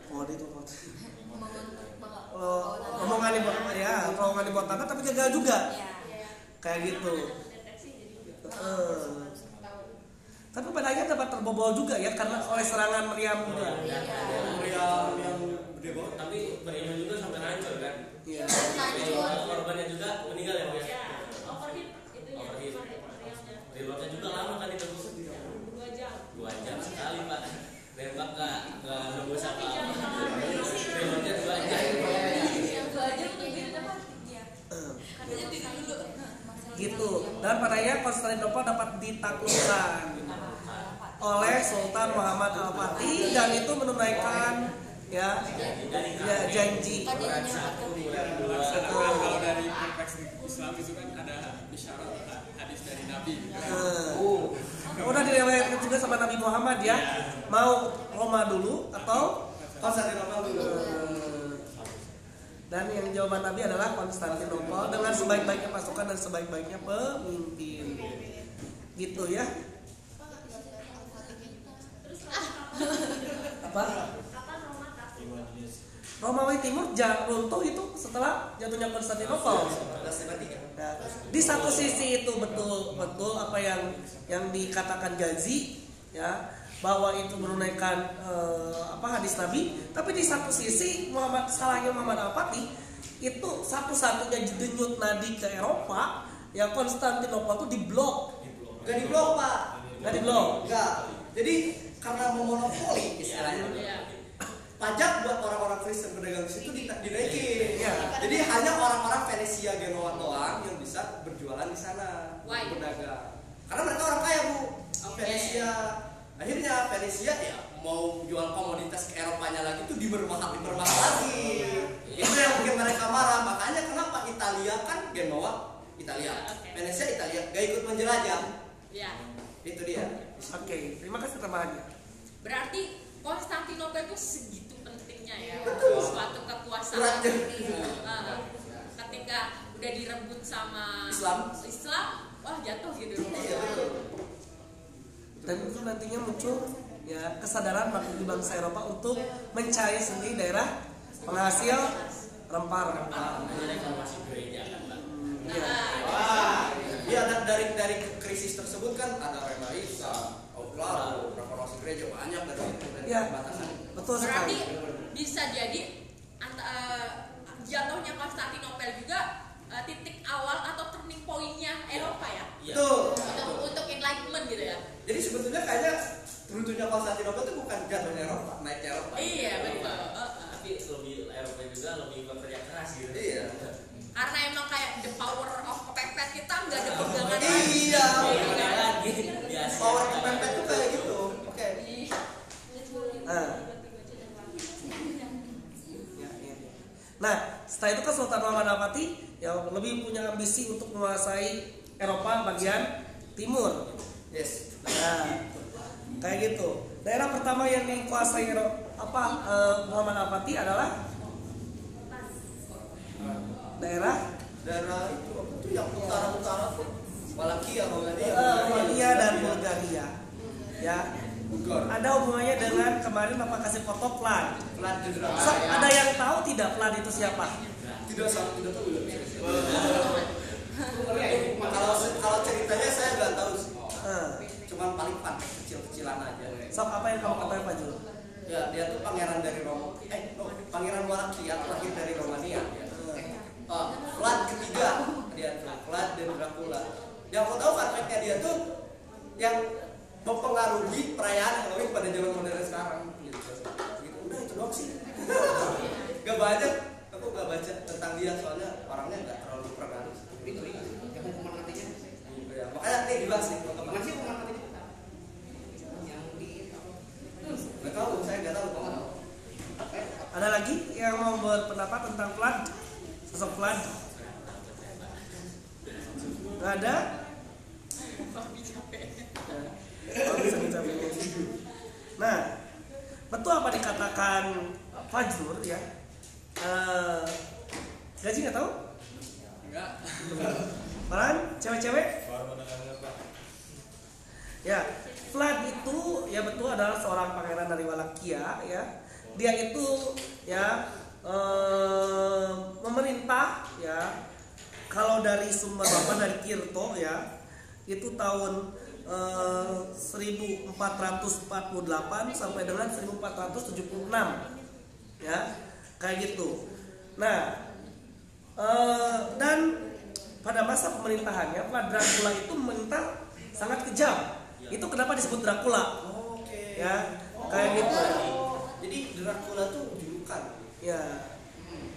Oh, itu Membangun bawah. Oh, omongan di bawah ya, terowongan di bawah tanah tapi gagal juga. Iya. Kayak gitu. Deteksi jadi Eh. Tapi pada akhirnya dapat terbobol juga ya karena oleh serangan meriam juga. Iya. Meriam yang gede banget. Tapi meriamnya juga sampai hancur kan. Iya. Hancur. Korbannya juga meninggal ya Mas. ya overheat itunya Overheat. meriamnya Reloadnya juga lama kan itu. dua jam. Dua jam sekali Pak. Nembak nggak nggak nunggu Tapi siapa. jangan salah. Reloadnya dua jam. Yang dua aja untuk biru dapat. Iya. Eh, Katanya biru dulu. gitu. Dan pada akhirnya Konstantinopel dapat ditaklukkan oleh Sultan Muhammad Al-Fatih dan itu menunaikan ya ya janji. Kan dia menyelamatkan. Melaksanakan kalau dari konteks Islam itu kan ada isyarat hadis dari Nabi. Eh, udah direwetkan juga sama Nabi Muhammad ya. Mau Roma dulu atau Konstantinopel dulu. dan yang jawaban Konstantinopel dengan sebaik-baiknya pasukan dan sebaik-baiknya pemimpin. Gitu ya. Apa? Romawi Timur runtuh itu setelah jatuhnya Konstantinopel. 1153. Di satu sisi itu betul betul apa yang yang dikatakan Gazi ya bahwa itu menunaikan eh, apa hadis Nabi, tapi di satu sisi Muhammad salahnya Muhammad Al-Fatih itu satu-satunya denyut nadi ke Eropa ya Konstantinopel itu diblok, Gak diblok Pak. nggak diblok. Enggak. Jadi karena memonopoli istilahnya. Iya. Pajak buat orang-orang Kristen pedagang di situ dina- dinaikin. Iya. Jadi hanya orang-orang Venesia Genoa doang yang bisa berjualan di sana, Why? berdagang. Karena mereka orang kaya bu, Oke. Venesia. Akhirnya Venesia ya mau jual komoditas ke Eropanya lagi tuh dipermahal, dipermahal lagi. Itu yang bikin mereka marah. Makanya kenapa Italia kan Genoa Italia. Venesia Italia, gak ikut menjelajah. Ya. Itu dia. Oke, terima kasih tambahannya. Berarti Konstantinopel itu segitu pentingnya ya Betul. suatu kekuasaan. Suratnya. Eh, ketika udah direbut sama Islam. Islam, wah jatuh gitu. Iya. Dan itu nantinya muncul ya kesadaran bagi bangsa Eropa untuk mencari sendiri daerah penghasil rempah-rempah. Reformasi gereja kan Pak. Iya. Wah, ya dan dari dari krisis tersebut kan ada Remaisa, Aufklaro, reformasi gereja banyak dari situ dari Iya. batasan. Betul Berarti sekali. bisa jadi eh, jatuhnya Konstantinopel juga eh, titik awal atau turning point-nya Eropa ya. Iya. Betul. Untuk untuk enlightenment gitu ya. Jadi sebetulnya kayaknya runtuhnya Konstantinopel itu bukan jatuhnya Eropa, naiknya Eropa. Iya betul. Eh, eh. Tapi lebih Eropa juga lebih bekerja keras gitu. Iya. Karena emang kayak the power of kepepet kita nggak ada pegangan Iya. Iya, Asia. Power kepepet tuh kayak gitu. Oke. Ah. Ya, ya. Nah, setelah itu kan Sultan Mahmud yang lebih punya ambisi untuk menguasai Eropa bagian timur. Yes. Nah, kayak gitu. Daerah pertama yang dikuasai apa eh, Muhammad Al-Fatih adalah daerah Daerah itu apa tuh yang utara-utara tuh Walakia Romania. eh, Romania dan Bulgaria. Ya, ada hubungannya dengan kemarin Bapak kasih foto Plan. So, ada yang tahu tidak Plan itu siapa? Tidak sama tidak tahu. Kalau kalau ceritanya saya nggak tahu sih. Eh, Cuman paling fun kecil-kecilan aja. sok apa yang kamu ketahui Pak Jul? Ya dia tuh pangeran dari Roma. Eh, no, pangeran Walakia lahir dari Romania. Ya. Oh, Vlad ketiga dia tuh Vlad dan Dracula. Yang aku tahu fact-nya dia tuh yang mempengaruhi perayaan Halloween pada zaman modern sekarang. Gitu. Gitu. Udah itu doang sih. gak banyak. Aku gak baca tentang dia soalnya orangnya gak terlalu pengaruh. Itu yang hukuman matinya. Ya, makanya nih dibahas nih teman-teman. Gimana sih hukuman matinya? Yang di Gak tahu, saya gak tahu kok. Ada lagi yang mau berpendapat tentang Plan? Sosok Plan? Gak ada? Nah, betul apa dikatakan Fajrur ya? Eh, gaji nggak tahu? Enggak. Malahan cewek-cewek? Ya, Vlad itu ya betul adalah seorang pangeran dari Walakia ya. Dia itu ya eh, memerintah ya. Kalau dari sumber bapak dari Kirto ya itu tahun eh, 1448 sampai dengan 1476 ya kayak gitu. Nah eh, dan pada masa pemerintahannya Vlad Dracula itu memerintah sangat kejam. Itu kenapa disebut Dracula? Oke. Ya, kayak gitu. Jadi Dracula tuh julukan. Ya,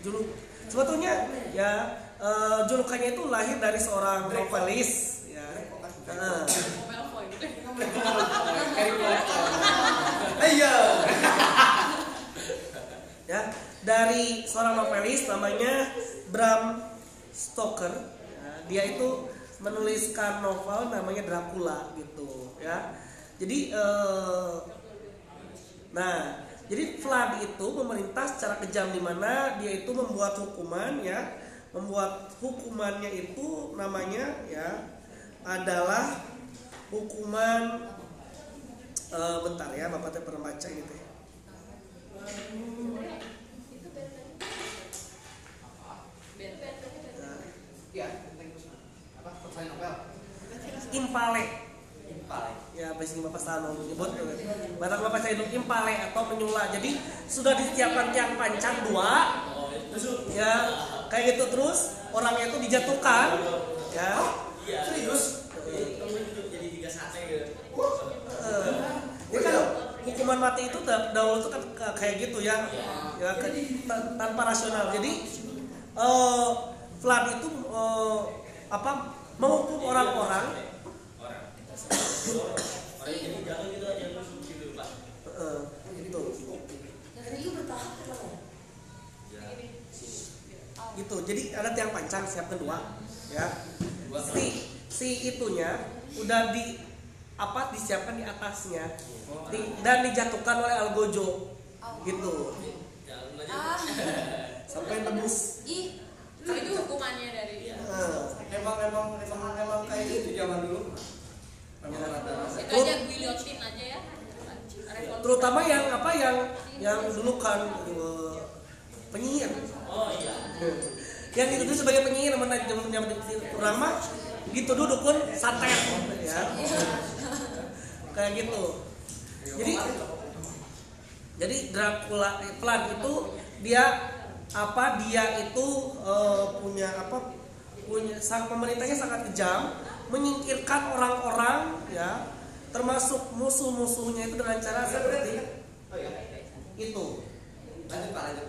juluk. Sebetulnya ya eh, julukannya itu lahir dari seorang novelis. Ya. Heeh. Malfoy gitu. Eh iya. ya dari seorang novelis namanya Bram Stoker Ya, dia itu menuliskan novel namanya Dracula gitu ya. Jadi eh, nah jadi Vlad itu memerintah secara kejam di mana dia itu membuat hukuman ya. Membuat hukumannya itu namanya ya adalah hukuman eh, bentar ya bapak teh pernah baca gitu ya Nah, ya impale Impale. ya basing bapak selalu menyebut barang bapak saya itu impale atau menyula jadi sudah disiapkan tiang pancang dua ya kayak gitu terus orangnya itu dijatuhkan ya. Serius? Jadi tiga sate gitu. Eh, ya kan hukuman mati itu da- dahulu itu kan ka- kayak gitu ya ya tan- tanpa rasional jadi eh Vlad itu eh, apa menghukum orang-orang Jadi jangan gitu aja terus gitu Pak. eh, gitu gitu jadi ada tiang pancang siap kedua ya si si itunya udah di apa disiapkan di atasnya Di- dan dijatuhkan oleh Algojo gitu. Ah, sampai tembus ih, itu hukumannya dari Eh, Emang emang emang emang kayak gitu zaman dulu. Terutama yang apa yang yang dulu kan eh, penyihir Oh iya. yang itu sebagai penyihir mana zaman zaman orang mah gitu duduk pun santet ya kayak gitu jadi jadi Dracula Vlad itu dia apa dia itu eh, punya apa punya sang pemerintahnya sangat kejam menyingkirkan orang-orang ya termasuk musuh-musuhnya itu dengan cara seperti itu Lanjut Pak, lanjut.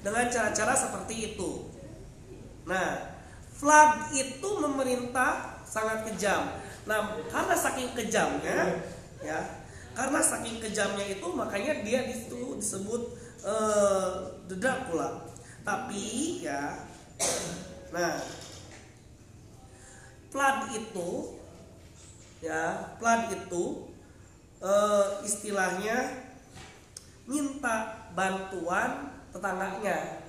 dengan cara-cara seperti itu. Nah, Vlad itu memerintah sangat kejam. Nah, karena saking kejamnya, ya, karena saking kejamnya itu makanya dia itu disebut eh, The Dracula. Tapi ya, nah, plan itu, ya, plan itu eh, istilahnya minta bantuan tetangganya,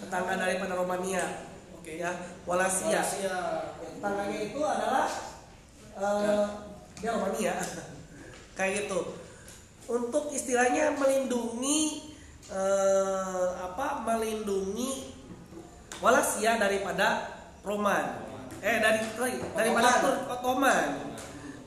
tetangga daripada Romania, Oke. ya, Walasia. Malaysia. Tetangganya itu adalah eh, dia Romania, kayak gitu. Untuk istilahnya melindungi eh, apa? Melindungi Walasia daripada Roman. Eh dari daripada Turk Ottoman.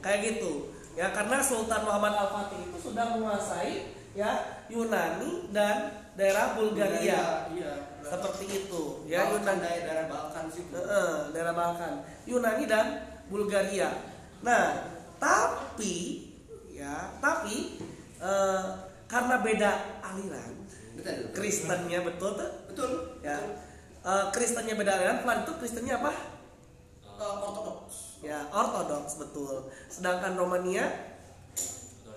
Kayak gitu. Ya karena Sultan Muhammad Al-Fatih itu sudah menguasai ya Yunani dan daerah Bulgaria. Iya. Seperti itu. Ya Ya Yunani daerah Balkan situ. Heeh, daerah Balkan, Yunani dan Bulgaria. Nah, tapi ya, tapi eh, karena beda aliran, Betul. Kristennya betul tuh, Betul. ya. Eh, Kristennya beda aliran, Plan itu Kristennya apa? Eh, Ortodoks. Ya, Ortodoks betul. Sedangkan Romania,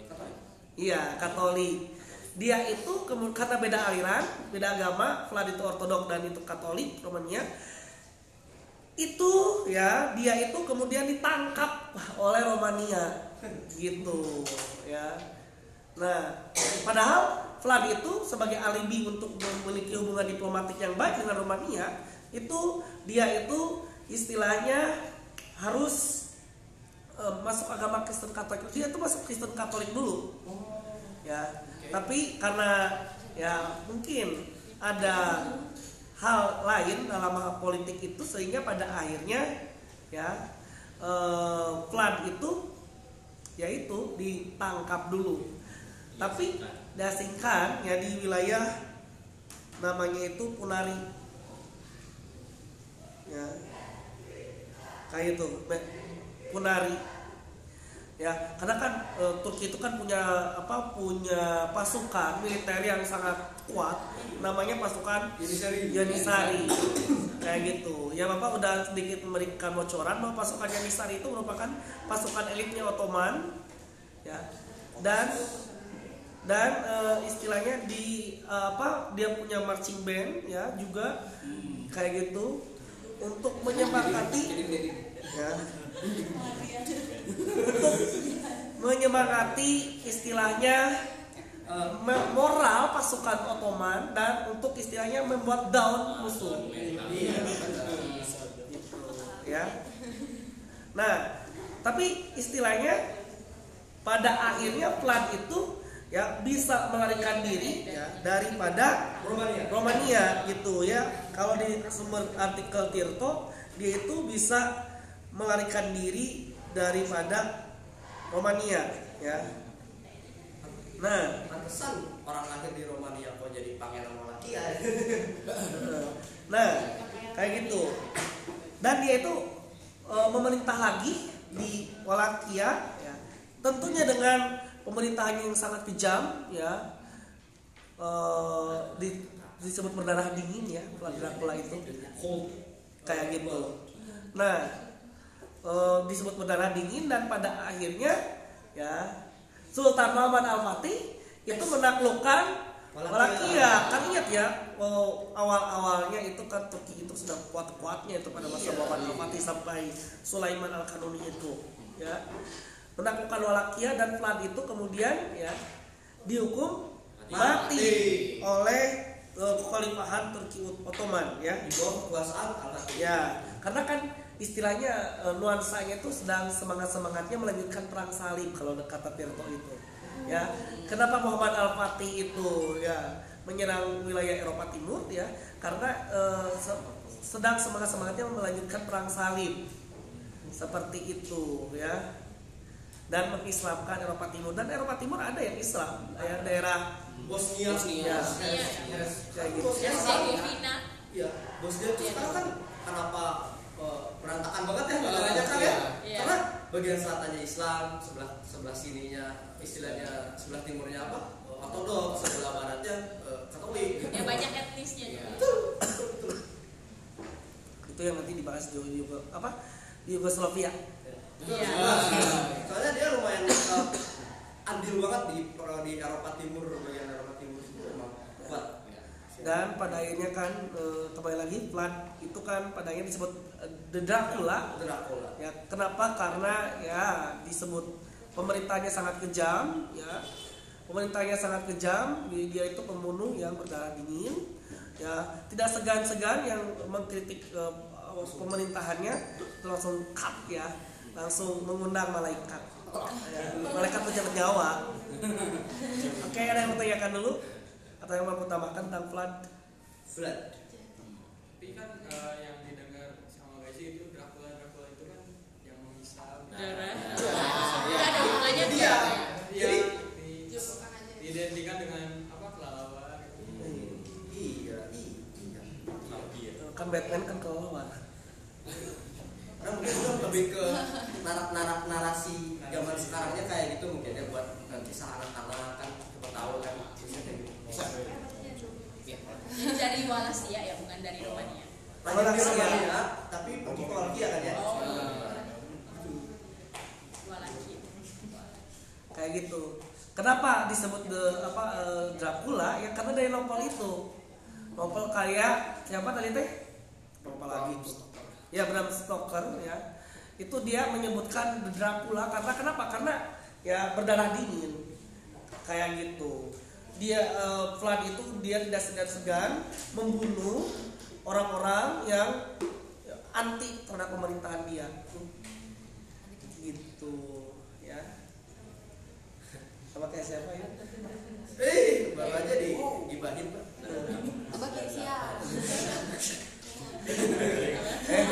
Katolik. iya Katolik. Dia itu karena beda aliran, beda agama, Vlad itu Ortodoks dan itu Katolik, Romania. Itu ya, dia itu kemudian ditangkap oleh Romania gitu ya. Nah, padahal Vlad itu sebagai alibi untuk memiliki hubungan diplomatik yang baik dengan Romania, itu dia itu istilahnya harus eh, masuk agama Kristen Katolik. Dia itu masuk Kristen Katolik dulu. Ya. Tapi karena ya mungkin ada hal lain dalam hal politik itu sehingga pada akhirnya ya Vlad itu yaitu ditangkap dulu. Tapi diasingkan ya di wilayah namanya itu Punari. Ya. Kayak itu, Punari. Ya, karena kan e, Turki itu kan punya apa? Punya pasukan militer yang sangat kuat, namanya pasukan Yanisari. Yanisari. Kayak gitu. Ya, Bapak udah sedikit memberikan bocoran bahwa pasukan Yanisari itu merupakan pasukan elitnya Ottoman. Ya. Dan dan e, istilahnya di e, apa? Dia punya marching band ya juga kayak gitu untuk menyemangati ya untuk menyemangati istilahnya moral pasukan Ottoman dan untuk istilahnya membuat down musuh ya nah tapi istilahnya pada akhirnya Plan itu ya bisa melarikan diri ya daripada Romania. Romania gitu ya. Kalau di sumber artikel Tirto dia itu bisa melarikan diri daripada Romania ya. Nah, Pantesan orang lahir di Romania kok jadi pangeran Walakia. nah kayak gitu. Dan dia itu e, memerintah lagi di Walakia ya. Tentunya dengan pemerintahan yang sangat kejam ya. E, di, disebut berdarah dingin ya, Vlad Dracula itu. kayak gitu. Nah, eh, disebut berdarah dingin dan pada akhirnya ya Sultan Muhammad Al Fatih itu menaklukkan Walakia. Kan ingat ya, oh, awal-awalnya itu kan Turki itu sudah kuat-kuatnya itu pada masa Muhammad Al Fatih sampai Sulaiman Al Kanuni itu, ya. Menaklukkan Walakia dan Vlad itu kemudian ya dihukum mati oleh eh, kekhalifahan Turki Ottoman ya. Di bawah kekuasaan Al-Fatih. Ya, karena kan istilahnya eh, nuansanya itu sedang semangat-semangatnya melanjutkan perang salib kalau kata Tirto itu. Ya, kenapa Muhammad Al-Fatih itu ya menyerang wilayah Eropa Timur ya? Karena se- sedang semangat-semangatnya melanjutkan perang salib. Seperti itu ya. Dan mengislamkan Eropa Timur dan Eropa Timur ada yang Islam, ya, daerah Bosnia. Bosnia. Ya. Kayak gitu. Bosnia Terus sekarang Herzegovina Iya, Bosnia itu sekarang kan kenapa eh, berantakan banget ya Iya, negaranya kan ya? iya. Iya. Karena bagian selatannya Islam, sebelah sebelah sininya istilahnya sebelah timurnya apa? Ortodoks, sebelah baratnya eh, Katolik. ya banyak etnisnya Iya. juga. Itu yang nanti dibahas di Yugo, apa? Di Yugoslavia. Iya. Soalnya dia lumayan eh, andil banget di di Eropa Timur bagian Eropa Timur itu memang kuat. Ya. dan pada akhirnya kan eh, kembali lagi Vlad itu kan pada akhirnya disebut eh, The Dracula Dracula. ya kenapa karena ya disebut pemerintahnya sangat kejam ya pemerintahnya sangat kejam dia itu pembunuh yang berdarah dingin ya tidak segan-segan yang mengkritik eh, pemerintahannya langsung cut ya langsung mengundang malaikat ya, malaikat pencabut nyawa oke ada yang mau tanyakan dulu atau yang mau tambahkan tentang flood Blood. Tapi kan eh, yang didengar sama Gaji itu Dracula Dracula itu kan yang menghisap Darah. Nah, Nggak ada hubungannya. Iya. Dia Jadi aja. diidentikan dengan apa kelelawar gitu. iya, iya. kan Batman kan kelelawar Nah, mungkin itu lebih ke narak-narak narasi zaman sekarangnya kayak gitu mungkin ya buat nanti kisah anak-anak kan coba tahu kan bisa kayak gitu. Bisa. Iya. Jadi dari Wallacea ya, bukan dari Romania. Banyak Narasi film ya. ya, tapi pergi ke Walkia kan ya. Oh. Wallacea. kayak gitu kenapa disebut the apa eh, Dracula ya karena dari novel itu novel kayak siapa tadi teh lupa lagi ya Bram Stoker ya. Itu dia menyebutkan Dracula karena kenapa? Karena ya berdarah dingin. Kayak gitu. Dia eh, Vlad itu dia tidak segan-segan membunuh orang-orang yang anti terhadap pemerintahan dia. Gitu ya. Sama kayak siapa ya? Eh, baru aja di gibahin Pak. Abah Kesia. eh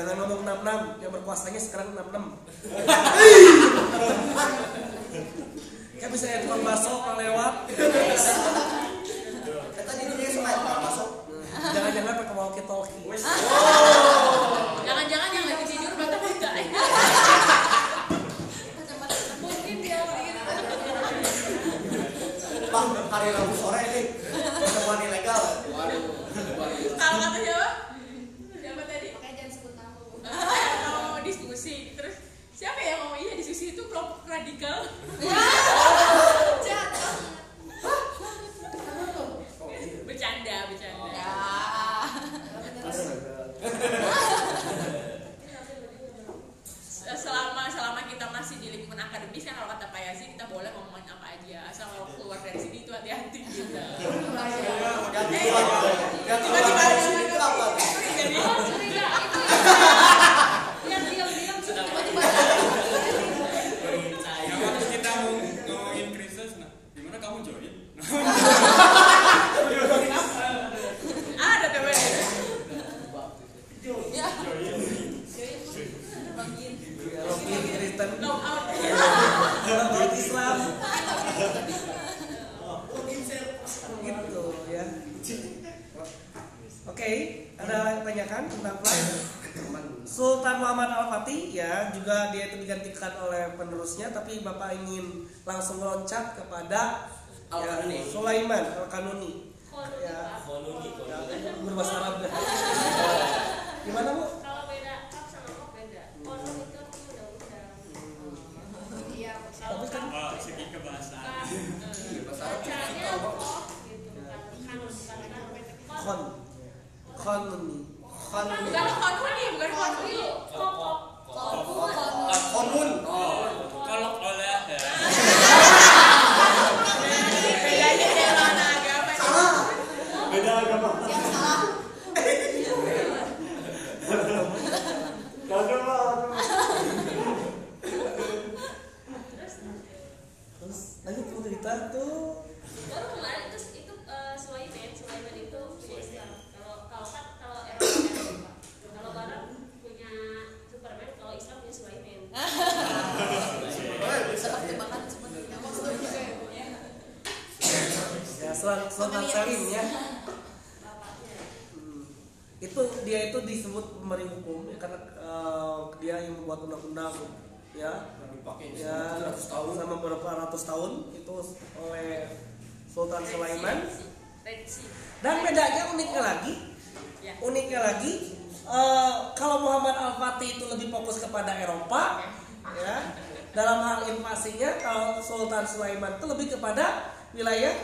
jangan ngomong 66 yang berkuasanya sekarang 66 kayak bisa ya tukang baso kalau lewat. Tadi dia sempat masuk. jangan-jangan pakai walkie talkie Jangan-jangan yang lagi tidur bata-bata. Mungkin dia begitu. Pak, hari Rabu sore nih. Pertemuan ilegal. Waduh. Waduh. Kalau kata siapa? Siapa tadi? Makanya jangan sebut nama. Bu. mau diskusi terus siapa ya ngomong iya diskusi itu kelompok radikal Jahat banget. bercanda bercanda selama selama kita masih di lingkungan akademis kan kalau kata Pak Yasin kita boleh ngomongin apa aja asal kalau keluar dari sini itu hati-hati gitu Yang keluar, yang keluar dari sini itu apa? Jadi, Oh, curiga itu. Yang diam-diam tiba-tiba. Yang waktu kita mau ngomongin Kristus, nah gimana kamu join? ada teman Ya. Rocky Kristen no out Rocky Islam. Gitu ya. Oke ada yang tanyakan tentang Vlad Sultan Muhammad Al Fatih ya juga dia itu digantikan oleh penerusnya tapi bapak ingin langsung loncat kepada ya, Al-Kanuni. Sulaiman Al Kanuni ya. Berbahasa Arab ya. gimana bu Kalau beda kap sama kop beda. Konon itu artinya undang-undang. Iya. Kalau Tapi kan- kap Oh, segi kebahasaan. Bahasa Arab bacanya kita kop gitu bukan kanon bukan kanon. Kon Kanuni Kan bukan konuni bukan konuni Kop kop kop. konun. Oh. Kalau oleh ya. bedanya dari mana agama Salah. Beda agama. Yang salah. Kagak lah. terus lanjut Bu cerita tuh Baru kemarin itu itu eh, Sulaiman, Sulaiman itu punya Islam. Kalau kalau kan kalau Eropa Eropa. Kalau Barat punya Superman, kalau Islam punya Sulaiman. Eh, bisa. Tebakan sebenarnya. ya Sultan Sultan Salim ya Bapaknya. Hmm. itu dia itu disebut pemberi hukum ya, karena eh, dia yang membuat undang-undang ya Dipakai ya 100 tahun. selama beberapa ratus tahun itu oleh Sultan Sulaiman Revisi. dan bedanya uniknya lagi ya uniknya lagi eh, kalau Muhammad Al Fatih itu lebih fokus kepada Eropa ya dalam hal invasinya kalau Sultan Sulaiman itu lebih kepada wilayah